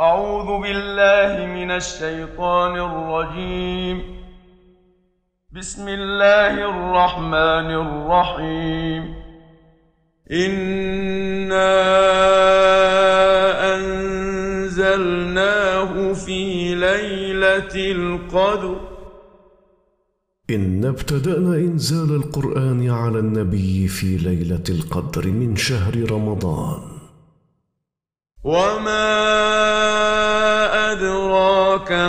أعوذ بالله من الشيطان الرجيم. بسم الله الرحمن الرحيم. إنا أنزلناه في ليلة القدر. إن ابتدأنا إنزال القرآن على النبي في ليلة القدر من شهر رمضان. وما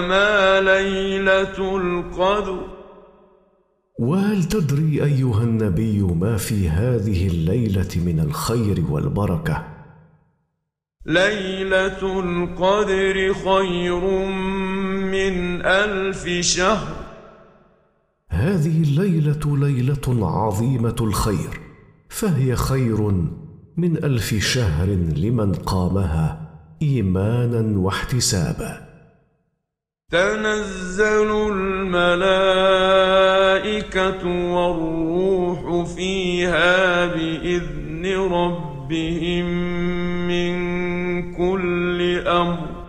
ما ليلة القدر. وهل تدري أيها النبي ما في هذه الليلة من الخير والبركة؟ ليلة القدر خير من ألف شهر. هذه الليلة ليلة عظيمة الخير فهي خير من ألف شهر لمن قامها إيمانا واحتسابا. تنزل الملائكة والروح فيها بإذن ربهم من كل أمر.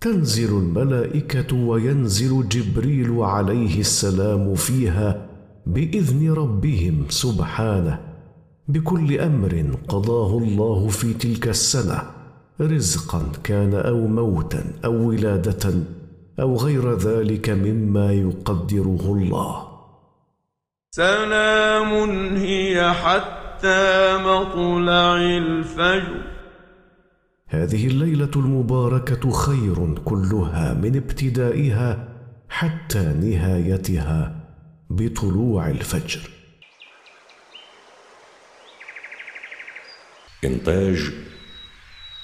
تنزل الملائكة وينزل جبريل عليه السلام فيها بإذن ربهم سبحانه. بكل أمر قضاه الله في تلك السنة. رزقا كان أو موتا أو ولادة أو غير ذلك مما يقدره الله. سلام هي حتى مطلع الفجر. هذه الليلة المباركة خير كلها من ابتدائها حتى نهايتها بطلوع الفجر. إنتاج